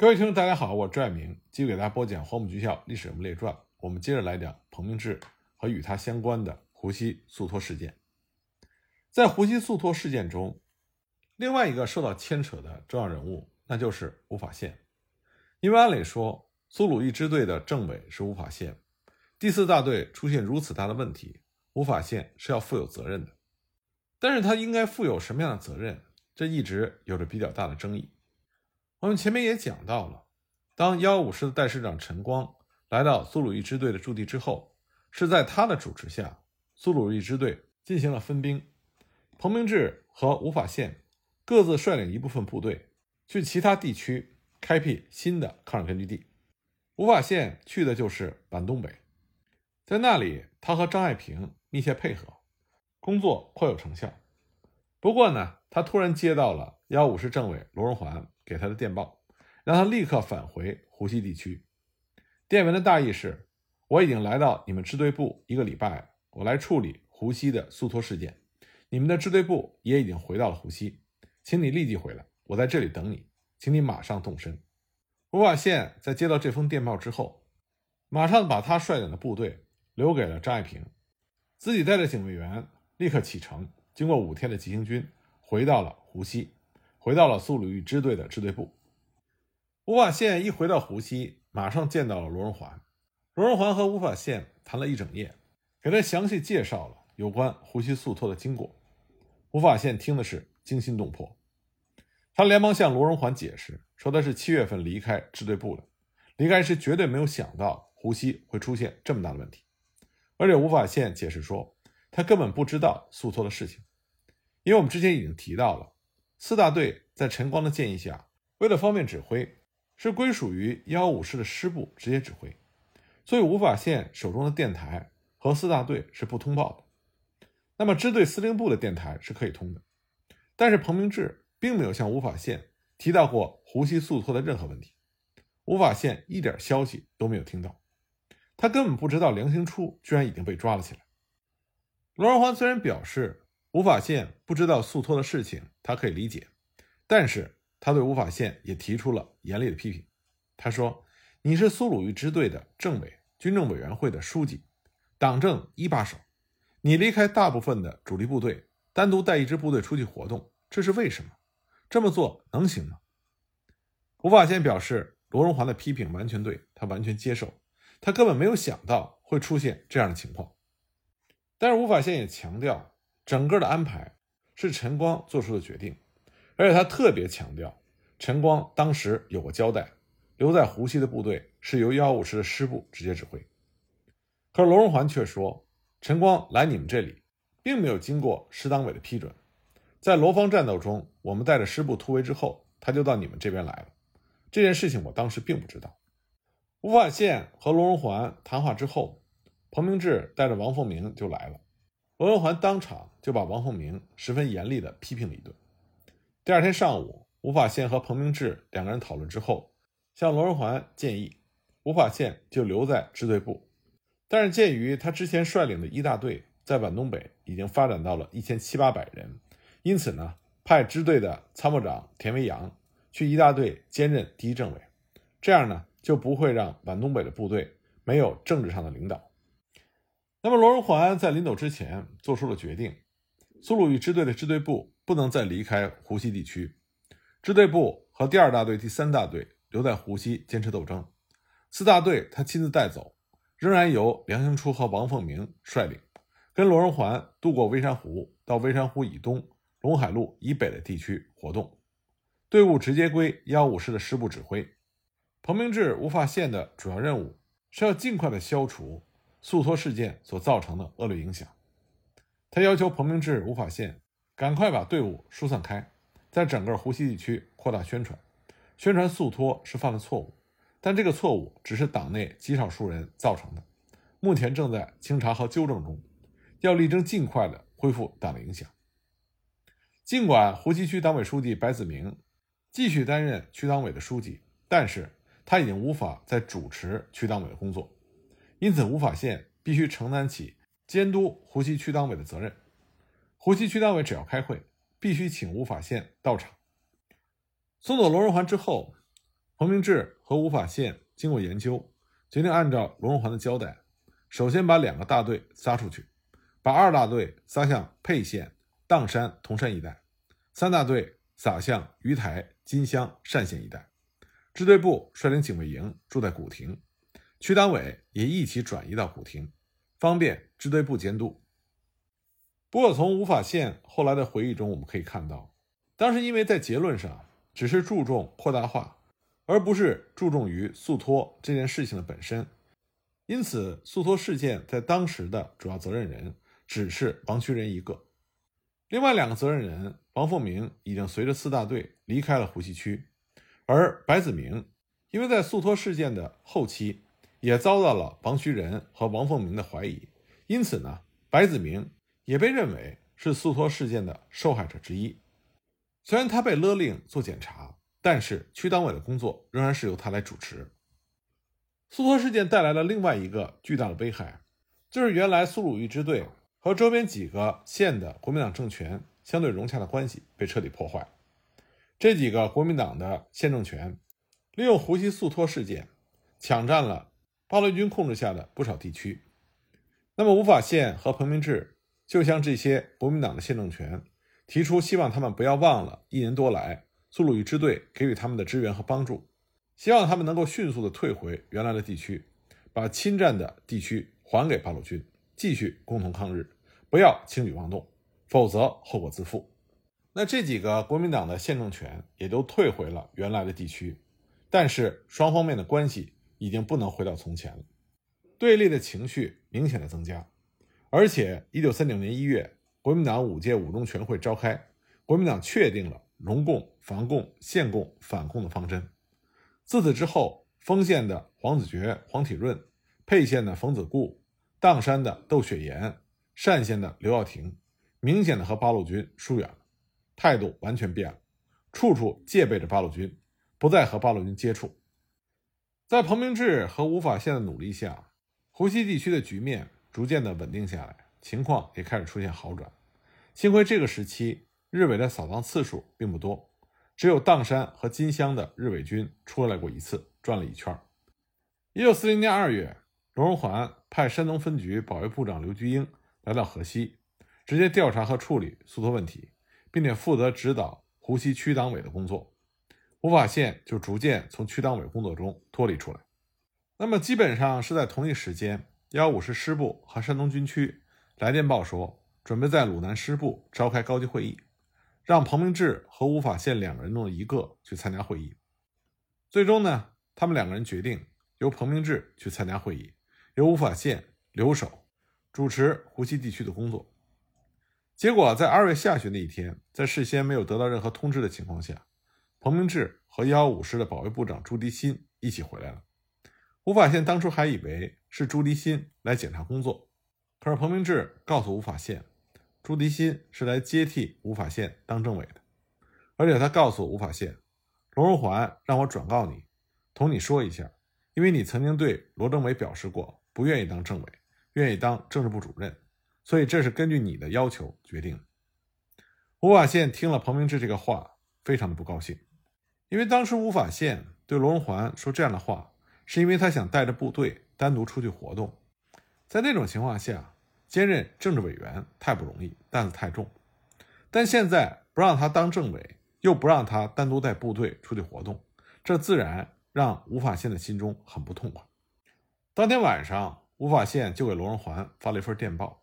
各位听众，大家好，我是拽明，继续给大家播讲《黄埔军校历史人物列传》。我们接着来讲彭明志和与他相关的湖西粟托事件。在湖西粟托事件中，另外一个受到牵扯的重要人物，那就是吴法宪。因为按理说，苏鲁豫支队的政委是吴法宪，第四大队出现如此大的问题，吴法宪是要负有责任的。但是他应该负有什么样的责任，这一直有着比较大的争议。我们前面也讲到了，当幺五师的代师长陈光来到苏鲁豫支队的驻地之后，是在他的主持下，苏鲁豫支队进行了分兵，彭明志和吴法宪各自率领一部分部队去其他地区开辟新的抗日根据地。吴法宪去的就是皖东北，在那里，他和张爱萍密切配合，工作颇有成效。不过呢，他突然接到了幺五师政委罗荣桓。给他的电报，让他立刻返回湖西地区。电文的大意是：我已经来到你们支队部一个礼拜，我来处理湖西的苏托事件。你们的支队部也已经回到了湖西，请你立即回来，我在这里等你，请你马上动身。吴法宪在接到这封电报之后，马上把他率领的部队留给了张爱萍，自己带着警卫员立刻启程，经过五天的急行军，回到了湖西。回到了苏鲁豫支队的支队部，吴法宪一回到湖西，马上见到了罗荣桓。罗荣桓和吴法宪谈了一整夜，给他详细介绍了有关湖西粟托的经过。吴法宪听的是惊心动魄，他连忙向罗荣桓解释，说他是七月份离开支队部的，离开时绝对没有想到湖西会出现这么大的问题。而且吴法宪解释说，他根本不知道粟托的事情，因为我们之前已经提到了。四大队在陈光的建议下，为了方便指挥，是归属于幺五师的师部直接指挥，所以吴法宪手中的电台和四大队是不通报的。那么支队司令部的电台是可以通的，但是彭明志并没有向吴法宪提到过湖西粟托的任何问题，吴法宪一点消息都没有听到，他根本不知道梁兴初居然已经被抓了起来。罗荣桓虽然表示。吴法宪不知道粟托的事情，他可以理解，但是他对吴法宪也提出了严厉的批评。他说：“你是苏鲁豫支队的政委、军政委员会的书记、党政一把手，你离开大部分的主力部队，单独带一支部队出去活动，这是为什么？这么做能行吗？”吴法宪表示，罗荣桓的批评完全对他完全接受，他根本没有想到会出现这样的情况。但是吴法宪也强调。整个的安排是陈光做出的决定，而且他特别强调，陈光当时有过交代，留在湖西的部队是由幺五师的师部直接指挥。可是罗荣桓却说，陈光来你们这里，并没有经过师党委的批准，在罗芳战斗中，我们带着师部突围之后，他就到你们这边来了。这件事情我当时并不知道。吴法宪和罗荣桓谈话之后，彭明志带着王凤鸣就来了。罗荣桓当场就把王凤鸣十分严厉地批评了一顿。第二天上午，吴法宪和彭明志两个人讨论之后，向罗荣桓建议，吴法宪就留在支队部。但是鉴于他之前率领的一大队在皖东北已经发展到了一千七八百人，因此呢，派支队的参谋长田维扬去一大队兼任第一政委，这样呢就不会让皖东北的部队没有政治上的领导。那么，罗荣桓在临走之前做出了决定：苏鲁豫支队的支队部不能再离开湖西地区，支队部和第二大队、第三大队留在湖西坚持斗争，四大队他亲自带走，仍然由梁兴初和王凤鸣率领，跟罗荣桓渡过微山湖，到微山湖以东、陇海路以北的地区活动，队伍直接归幺五师的师部指挥。彭明志、吴法宪的主要任务是要尽快的消除。粟托事件所造成的恶劣影响，他要求彭明志、吴法宪赶快把队伍疏散开，在整个湖西地区扩大宣传，宣传粟托是犯了错误，但这个错误只是党内极少数人造成的，目前正在清查和纠正中，要力争尽快的恢复党的影响。尽管湖西区党委书记白子明继续担任区党委的书记，但是他已经无法再主持区党委的工作。因此，吴法宪必须承担起监督湖西区党委的责任。湖西区党委只要开会，必须请吴法宪到场。送走罗荣桓之后，彭明志和吴法宪经过研究，决定按照罗荣桓的交代，首先把两个大队撒出去，把二大队撒向沛县、砀山、铜山一带，三大队撒向鱼台、金乡、单县一带。支队部率领警卫营住在古亭，区党委也一起转移到古亭，方便支队部监督。不过，从吴法宪后来的回忆中，我们可以看到，当时因为在结论上只是注重扩大化，而不是注重于速脱这件事情的本身，因此速脱事件在当时的主要责任人只是王渠仁一个。另外两个责任人王凤鸣已经随着四大队离开了湖西区，而白子明因为在速脱事件的后期也遭到了王渠仁和王凤鸣的怀疑，因此呢，白子明。也被认为是速脱事件的受害者之一。虽然他被勒令做检查，但是区党委的工作仍然是由他来主持。速脱事件带来了另外一个巨大的危害，就是原来苏鲁豫支队和周边几个县的国民党政权相对融洽的关系被彻底破坏。这几个国民党的县政权利用湖西速脱事件，抢占了八路军控制下的不少地区。那么，吴法宪和彭明志。就向这些国民党的县政权提出，希望他们不要忘了一年多来苏鲁豫支队给予他们的支援和帮助，希望他们能够迅速的退回原来的地区，把侵占的地区还给八路军，继续共同抗日，不要轻举妄动，否则后果自负。那这几个国民党的县政权也都退回了原来的地区，但是双方面的关系已经不能回到从前了，对立的情绪明显的增加。而且，一九三九年一月，国民党五届五中全会召开，国民党确定了荣共、防共、限共、反共的方针。自此之后，丰县的黄子觉、黄体润，沛县的冯子固，砀山的窦雪岩，单县的刘耀廷，明显的和八路军疏远了，态度完全变了，处处戒备着八路军，不再和八路军接触。在彭明志和吴法宪的努力下，湖西地区的局面。逐渐的稳定下来，情况也开始出现好转。幸亏这个时期日伪的扫荡次数并不多，只有砀山和金乡的日伪军出来过一次，转了一圈。一九四零年二月，罗荣桓派山东分局保卫部长刘居英来到河西，直接调查和处理速脱问题，并且负责指导湖西区党委的工作。吴法宪就逐渐从区党委工作中脱离出来。那么基本上是在同一时间。幺五师师部和山东军区来电报说，准备在鲁南师部召开高级会议，让彭明志和吴法宪两个人中的一个去参加会议。最终呢，他们两个人决定由彭明志去参加会议，由吴法宪留守主持湖西地区的工作。结果在二月下旬的一天，在事先没有得到任何通知的情况下，彭明志和幺五师的保卫部长朱迪新一起回来了。吴法宪当初还以为是朱迪新来检查工作，可是彭明志告诉吴法宪，朱迪新是来接替吴法宪当政委的，而且他告诉吴法宪，罗荣桓让我转告你，同你说一下，因为你曾经对罗政委表示过不愿意当政委，愿意当政治部主任，所以这是根据你的要求决定的。吴法宪听了彭明志这个话，非常的不高兴，因为当时吴法宪对罗荣桓说这样的话。是因为他想带着部队单独出去活动，在那种情况下兼任政治委员太不容易，担子太重。但现在不让他当政委，又不让他单独带部队出去活动，这自然让吴法宪的心中很不痛快。当天晚上，吴法宪就给罗荣桓发了一份电报，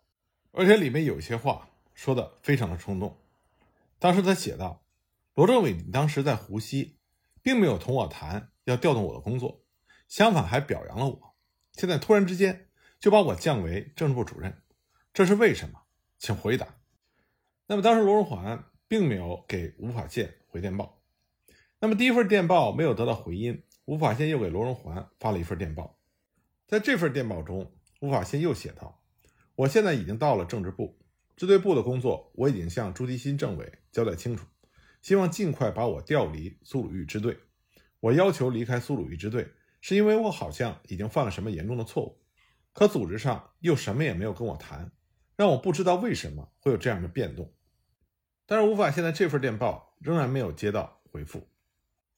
而且里面有些话说的非常的冲动。当时他写道：“罗政委，你当时在湖西，并没有同我谈要调动我的工作。”相反，还表扬了我。现在突然之间就把我降为政治部主任，这是为什么？请回答。那么当时罗荣桓并没有给吴法宪回电报。那么第一份电报没有得到回音，吴法宪又给罗荣桓发了一份电报。在这份电报中，吴法宪又写道：“我现在已经到了政治部支队部的工作，我已经向朱迪新政委交代清楚，希望尽快把我调离苏鲁豫支队。我要求离开苏鲁豫支队。”是因为我好像已经犯了什么严重的错误，可组织上又什么也没有跟我谈，让我不知道为什么会有这样的变动。但是吴法现在这份电报仍然没有接到回复。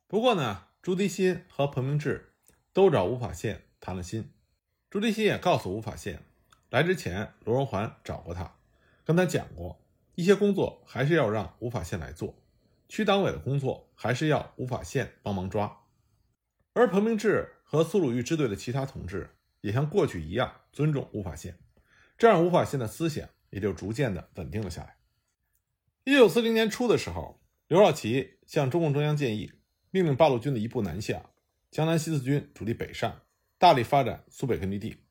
不过呢，朱迪新和彭明志都找吴法宪谈了心。朱迪新也告诉吴法宪，来之前罗荣桓找过他，跟他讲过，一些工作还是要让吴法宪来做，区党委的工作还是要吴法宪帮忙抓。而彭明志和苏鲁豫支队的其他同志也像过去一样尊重吴法宪，这样吴法宪的思想也就逐渐的稳定了下来。一九四零年初的时候，刘少奇向中共中央建议，命令八路军的一部南下，江南新四军主力北上，大力发展苏北根据地。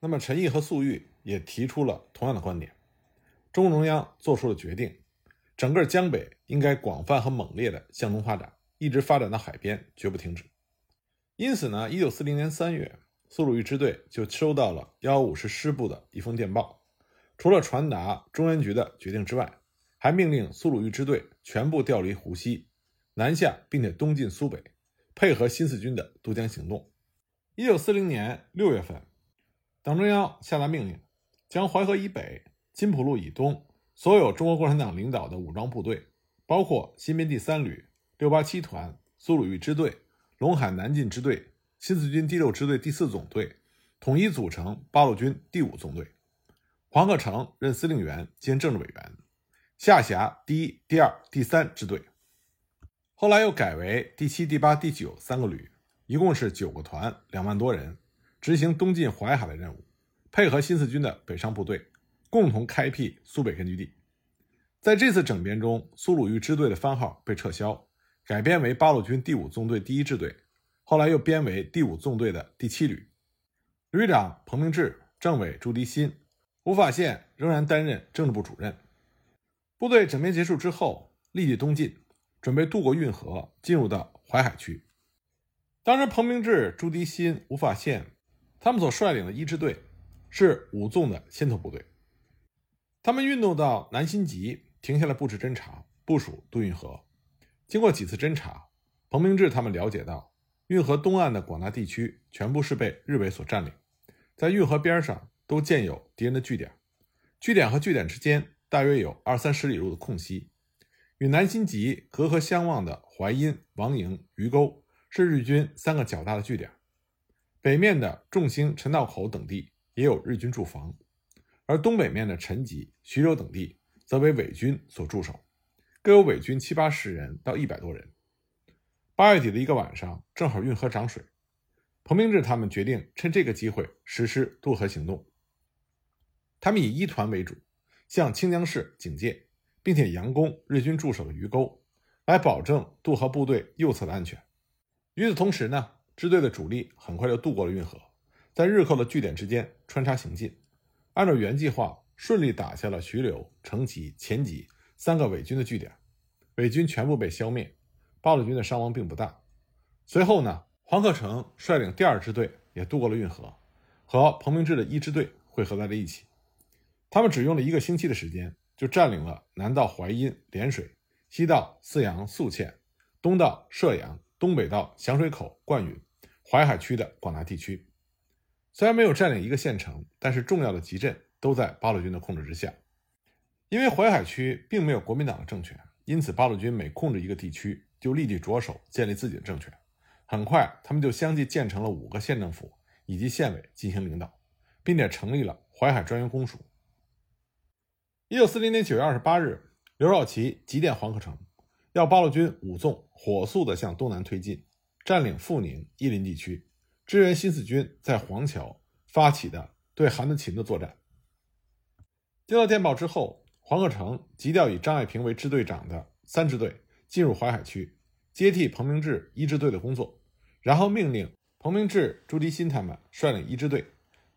那么陈毅和粟裕也提出了同样的观点。中共中央做出了决定，整个江北应该广泛和猛烈的向东发展，一直发展到海边，绝不停止。因此呢，一九四零年三月，苏鲁豫支队就收到了幺五师师部的一封电报，除了传达中原局的决定之外。还命令苏鲁豫支队全部调离湖西，南下，并且东进苏北，配合新四军的渡江行动。一九四零年六月份，党中央下达命令，将淮河以北、金浦路以东所有中国共产党领导的武装部队，包括新编第三旅、六八七团、苏鲁豫支队、陇海南进支队、新四军第六支队第四总队，统一组成八路军第五纵队，黄克诚任司令员兼政治委员。下辖第一、第二、第三支队，后来又改为第七、第八、第九三个旅，一共是九个团，两万多人，执行东进淮海的任务，配合新四军的北上部队，共同开辟苏北根据地。在这次整编中，苏鲁豫支队的番号被撤销，改编为八路军第五纵队第一支队，后来又编为第五纵队的第七旅，旅长彭明志，政委朱迪新，吴法宪仍然担任政治部主任。部队整编结束之后，立即东进，准备渡过运河，进入到淮海区。当时，彭明志、朱迪新、吴法宪他们所率领的一支队是五纵的先头部队。他们运动到南新集，停下来布置侦察，部署渡运河。经过几次侦察，彭明志他们了解到，运河东岸的广大地区全部是被日伪所占领，在运河边上都建有敌人的据点，据点和据点之间。大约有二三十里路的空隙，与南新集隔河相望的淮阴、王营、鱼沟是日军三个较大的据点。北面的众兴、陈道口等地也有日军驻防，而东北面的陈集、徐州等地则为伪军所驻守，各有伪军七八十人到一百多人。八月底的一个晚上，正好运河涨水，彭明志他们决定趁这个机会实施渡河行动。他们以一团为主。向清江市警戒，并且佯攻日军驻守的鱼沟，来保证渡河部队右侧的安全。与此同时呢，支队的主力很快就渡过了运河，在日寇的据点之间穿插行进，按照原计划顺利打下了徐柳、成吉、前吉三个伪军的据点，伪军全部被消灭，八路军的伤亡并不大。随后呢，黄克诚率领第二支队也渡过了运河，和彭明志的一支队汇合在了一起。他们只用了一个星期的时间，就占领了南到淮阴涟水，西到泗阳宿迁，东到射阳，东北到响水口灌云，淮海区的广大地区。虽然没有占领一个县城，但是重要的集镇都在八路军的控制之下。因为淮海区并没有国民党的政权，因此八路军每控制一个地区，就立即着手建立自己的政权。很快，他们就相继建成了五个县政府以及县委进行领导，并且成立了淮海专员公署。一九四零年九月二十八日，刘少奇急电黄克诚，要八路军五纵火速地向东南推进，占领阜宁、伊林地区，支援新四军在黄桥发起的对韩德勤的作战。接到电报之后，黄克诚急调以张爱萍为支队长的三支队进入淮海区，接替彭明志一支队的工作，然后命令彭明志、朱迪新他们率领一支队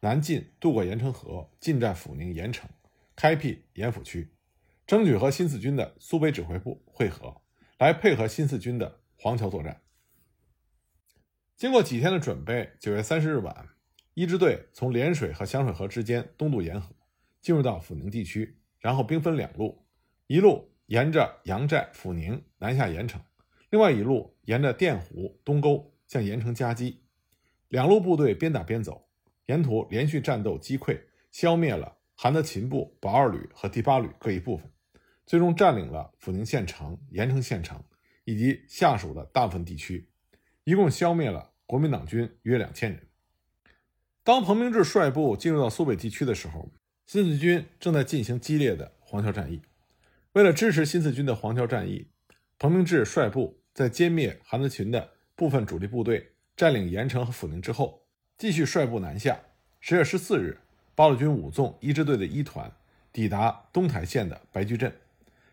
南进，渡过盐城河，进占阜宁、盐城。开辟盐府区，争取和新四军的苏北指挥部会合，来配合新四军的黄桥作战。经过几天的准备，九月三十日晚，一支队从涟水和响水河之间东渡沿河，进入到阜宁地区，然后兵分两路：一路沿着杨寨、阜宁南下盐城，另外一路沿着淀湖、东沟向盐城夹击。两路部队边打边走，沿途连续战斗击溃，消灭了。韩德勤部保二旅和第八旅各一部分，最终占领了阜宁县城、盐城县城以及下属的大部分地区，一共消灭了国民党军约两千人。当彭明志率部进入到苏北地区的时候，新四军正在进行激烈的黄桥战役。为了支持新四军的黄桥战役，彭明志率部在歼灭韩德群的部分主力部队、占领盐城和阜宁之后，继续率部南下。十月十四日，八路军五纵一支队的一团抵达东台县的白驹镇，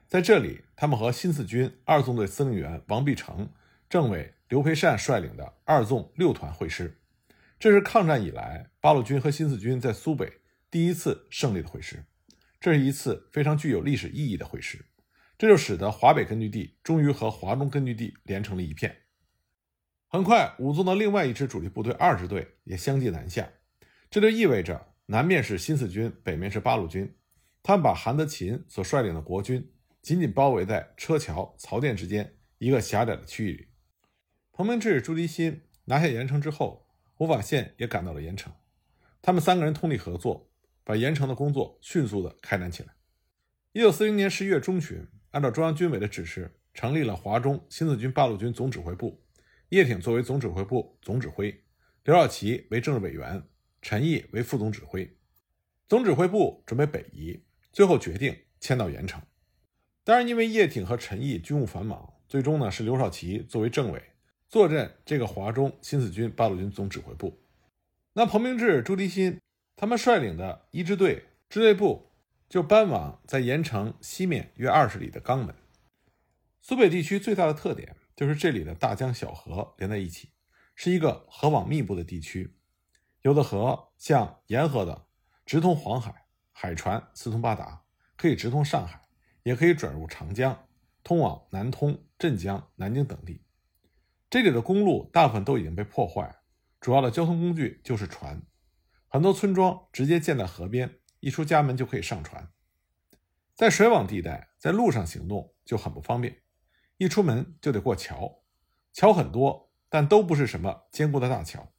在这里，他们和新四军二纵队司令员王必成、政委刘培善率领的二纵六团会师。这是抗战以来八路军和新四军在苏北第一次胜利的会师。这是一次非常具有历史意义的会师，这就使得华北根据地终于和华中根据地连成了一片。很快，武纵的另外一支主力部队二支队也相继南下，这就意味着南面是新四军，北面是八路军，他们把韩德勤所率领的国军紧紧包围在车桥、曹店之间一个狭窄的区域里。彭明志、朱迪新拿下盐城之后，吴法宪也赶到了盐城，他们三个人通力合作。把盐城的工作迅速地开展起来。一九四零年十一月中旬，按照中央军委的指示，成立了华中新四军八路军总指挥部，叶挺作为总指挥部总指挥，刘少奇为政治委员，陈毅为副总指挥。总指挥部准备北移，最后决定迁到盐城。当然，因为叶挺和陈毅军务繁忙，最终呢是刘少奇作为政委坐镇这个华中新四军八路军总指挥部。那彭明志、朱迪新。他们率领的一支队支队部就搬往在盐城西面约二十里的肛门。苏北地区最大的特点就是这里的大江小河连在一起，是一个河网密布的地区。有的河像沿河的直通黄海，海船四通八达，可以直通上海，也可以转入长江，通往南通、镇江、南京等地。这里的公路大部分都已经被破坏，主要的交通工具就是船。很多村庄直接建在河边，一出家门就可以上船。在水网地带，在路上行动就很不方便，一出门就得过桥。桥很多，但都不是什么坚固的大桥，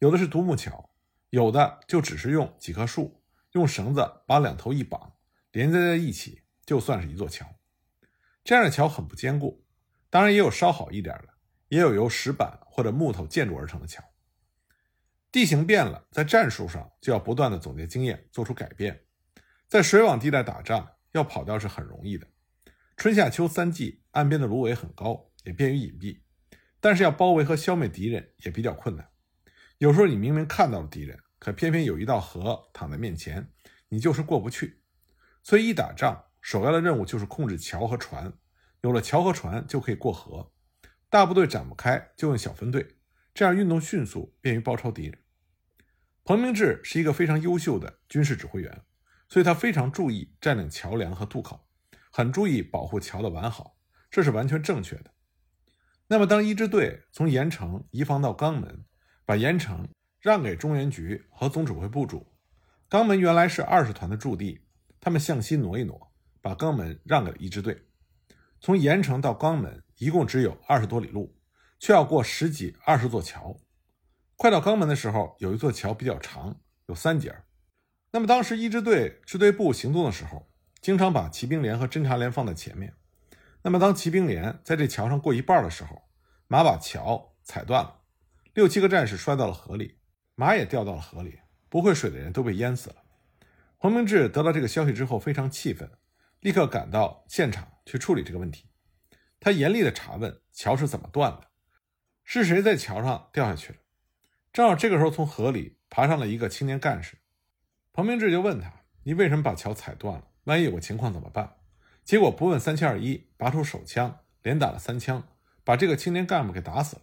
有的是独木桥，有的就只是用几棵树，用绳子把两头一绑，连接在一起，就算是一座桥。这样的桥很不坚固，当然也有稍好一点的，也有由石板或者木头建筑而成的桥。地形变了，在战术上就要不断的总结经验，做出改变。在水网地带打仗，要跑掉是很容易的。春夏秋三季，岸边的芦苇很高，也便于隐蔽。但是要包围和消灭敌人也比较困难。有时候你明明看到了敌人，可偏偏有一道河躺在面前，你就是过不去。所以一打仗，首要的任务就是控制桥和船。有了桥和船，就可以过河。大部队展不开，就用小分队，这样运动迅速，便于包抄敌人。彭明志是一个非常优秀的军事指挥员，所以他非常注意占领桥梁和渡口，很注意保护桥的完好，这是完全正确的。那么，当一支队从盐城移防到肛门，把盐城让给中原局和总指挥部住，肛门原来是二十团的驻地，他们向西挪一挪，把肛门让给了一支队。从盐城到肛门一共只有二十多里路，却要过十几、二十座桥。快到肛门的时候，有一座桥比较长，有三节。那么当时一支队支队部行动的时候，经常把骑兵连和侦察连放在前面。那么当骑兵连在这桥上过一半的时候，马把桥踩断了，六七个战士摔到了河里，马也掉到了河里，不会水的人都被淹死了。黄明志得到这个消息之后非常气愤，立刻赶到现场去处理这个问题。他严厉地查问桥是怎么断的，是谁在桥上掉下去了。正好这个时候，从河里爬上了一个青年干事，彭明志就问他：“你为什么把桥踩断了？万一有个情况怎么办？”结果不问三七二一，拔出手枪，连打了三枪，把这个青年干部给打死了。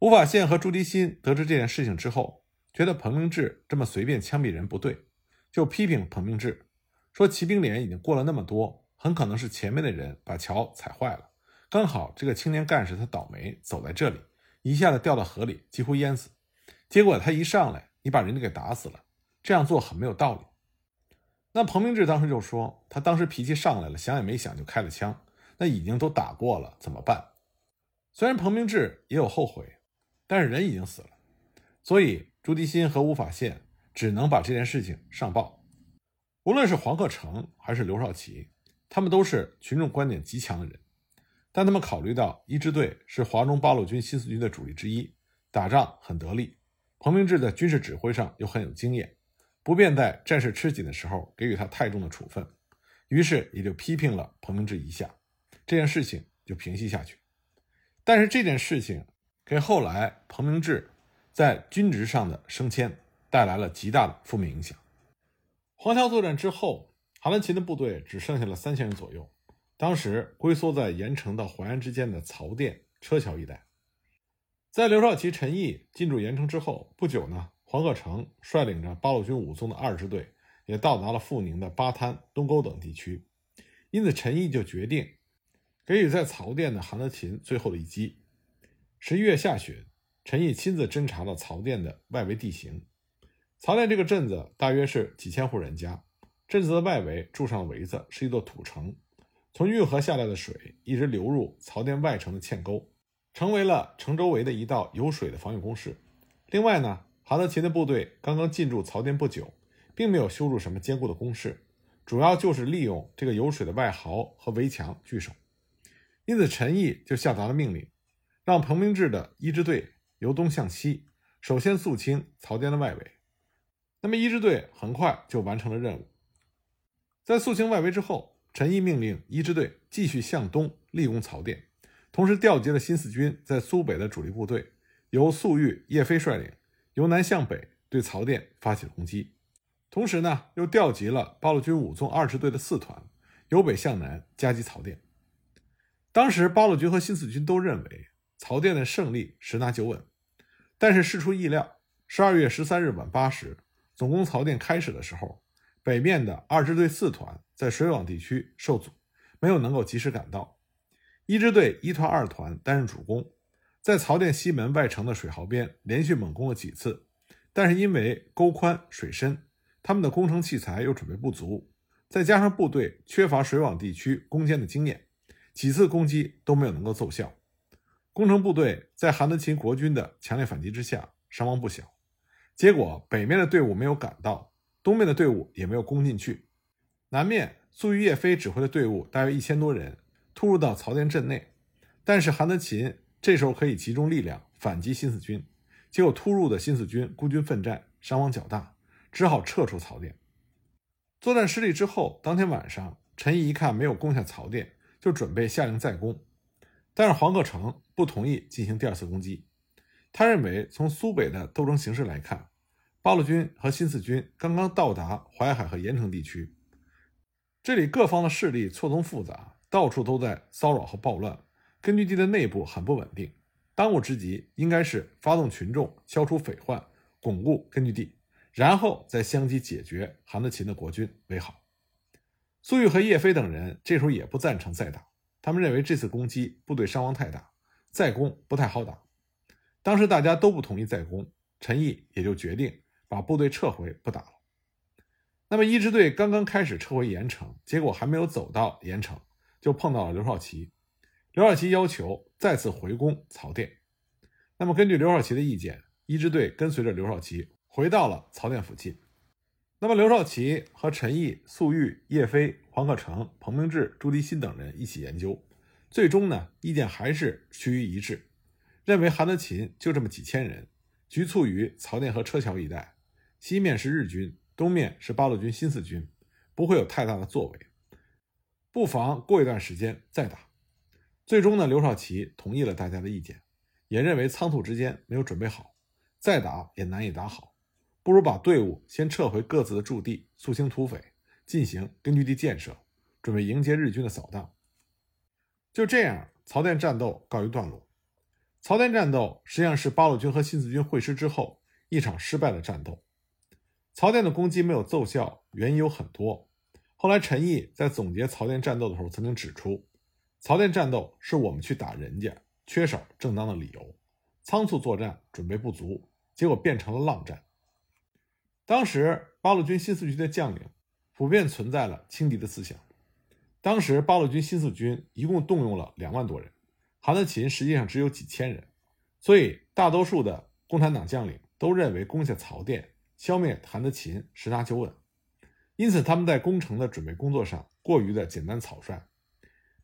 吴法宪和朱迪新得知这件事情之后，觉得彭明志这么随便枪毙人不对，就批评彭明志说：“骑兵连已经过了那么多，很可能是前面的人把桥踩坏了，刚好这个青年干事他倒霉走在这里。”一下子掉到河里，几乎淹死。结果他一上来，你把人家给打死了，这样做很没有道理。那彭明志当时就说，他当时脾气上来了，想也没想就开了枪。那已经都打过了，怎么办？虽然彭明志也有后悔，但是人已经死了，所以朱迪新和吴法宪只能把这件事情上报。无论是黄克诚还是刘少奇，他们都是群众观点极强的人。但他们考虑到一支队是华中八路军新四军的主力之一，打仗很得力，彭明志在军事指挥上又很有经验，不便在战事吃紧的时候给予他太重的处分，于是也就批评了彭明志一下，这件事情就平息下去。但是这件事情给后来彭明志在军职上的升迁带来了极大的负面影响。黄桥作战之后，韩德勤的部队只剩下了三千人左右。当时龟缩在盐城到淮安之间的曹店、车桥一带，在刘少奇、陈毅进驻盐城之后不久呢，黄克诚率领着八路军武松的二支队也到达了阜宁的八滩、东沟等地区，因此陈毅就决定给予在曹店的韩德勤最后的一击。十一月下旬，陈毅亲自侦察了曹店的外围地形。曹店这个镇子大约是几千户人家，镇子的外围筑上了围子，是一座土城。从运河下来的水一直流入曹店外城的堑沟，成为了城周围的一道有水的防御工事。另外呢，韩德勤的部队刚刚进驻曹店不久，并没有修筑什么坚固的工事，主要就是利用这个有水的外壕和围墙据守。因此，陈毅就下达了命令，让彭明志的一支队由东向西，首先肃清曹店的外围。那么，一支队很快就完成了任务。在肃清外围之后。陈毅命令一支队继续向东立功曹店，同时调集了新四军在苏北的主力部队，由粟裕、叶飞率领，由南向北对曹店发起攻击。同时呢，又调集了八路军五纵二支队的四团，由北向南夹击曹店。当时八路军和新四军都认为曹店的胜利十拿九稳，但是事出意料，十二月十三日晚八时，总攻曹店开始的时候。北面的二支队四团在水网地区受阻，没有能够及时赶到。一支队一团、二团担任主攻，在曹店西门外城的水壕边连续猛攻了几次，但是因为沟宽水深，他们的工程器材又准备不足，再加上部队缺乏水网地区攻坚的经验，几次攻击都没有能够奏效。工程部队在韩德勤国军的强烈反击之下，伤亡不小。结果北面的队伍没有赶到。东面的队伍也没有攻进去，南面粟裕、叶飞指挥的队伍大约一千多人突入到曹店镇内，但是韩德勤这时候可以集中力量反击新四军，结果突入的新四军孤军奋战，伤亡较大，只好撤出曹店。作战失利之后，当天晚上，陈毅一看没有攻下曹店，就准备下令再攻，但是黄克诚不同意进行第二次攻击，他认为从苏北的斗争形势来看。八路军和新四军刚刚到达淮海和盐城地区，这里各方的势力错综复杂，到处都在骚扰和暴乱，根据地的内部很不稳定。当务之急应该是发动群众，消除匪患，巩固根据地，然后再相机解决韩德勤的国军为好。粟裕和叶飞等人这时候也不赞成再打，他们认为这次攻击部队伤亡太大，再攻不太好打。当时大家都不同意再攻，陈毅也就决定。把部队撤回，不打了。那么一支队刚刚开始撤回盐城，结果还没有走到盐城，就碰到了刘少奇。刘少奇要求再次回攻曹店。那么根据刘少奇的意见，一支队跟随着刘少奇回到了曹店附近。那么刘少奇和陈毅、粟裕、叶飞、黄克诚、彭明志、朱迪新等人一起研究，最终呢意见还是趋于一致，认为韩德勤就这么几千人，局促于曹店和车桥一带。西面是日军，东面是八路军新四军，不会有太大的作为，不妨过一段时间再打。最终呢，刘少奇同意了大家的意见，也认为仓促之间没有准备好，再打也难以打好，不如把队伍先撤回各自的驻地，肃清土匪，进行根据地建设，准备迎接日军的扫荡。就这样，曹店战斗告一段落。曹店战斗实际上是八路军和新四军会师之后一场失败的战斗。曹店的攻击没有奏效，原因有很多。后来陈毅在总结曹店战斗的时候，曾经指出，曹店战斗是我们去打人家，缺少正当的理由，仓促作战，准备不足，结果变成了浪战。当时八路军新四军的将领普遍存在了轻敌的思想。当时八路军新四军一共动用了两万多人，韩德勤实际上只有几千人，所以大多数的共产党将领都认为攻下曹店。消灭韩德勤十拿九稳，因此他们在攻城的准备工作上过于的简单草率。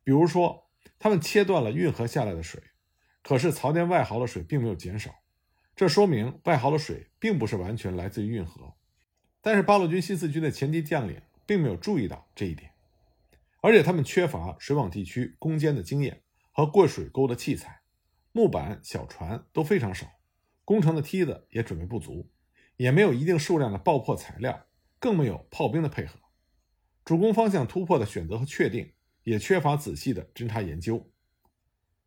比如说，他们切断了运河下来的水，可是曹甸外壕的水并没有减少，这说明外壕的水并不是完全来自于运河。但是八路军新四军的前敌将领并没有注意到这一点，而且他们缺乏水网地区攻坚的经验和过水沟的器材，木板、小船都非常少，攻城的梯子也准备不足，也没有一定数量的爆破材料，更没有炮兵的配合，主攻方向突破的选择和确定。也缺乏仔细的侦查研究，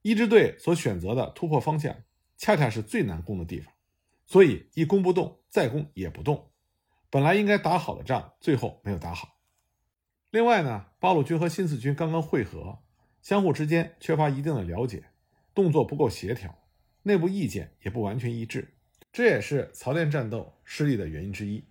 一支队所选择的突破方向，恰恰是最难攻的地方，所以一攻不动，再攻也不动。本来应该打好的仗，最后没有打好。另外呢，八路军和新四军刚刚会合，相互之间缺乏一定的了解，动作不够协调，内部意见也不完全一致，这也是曹甸战斗失利的原因之一。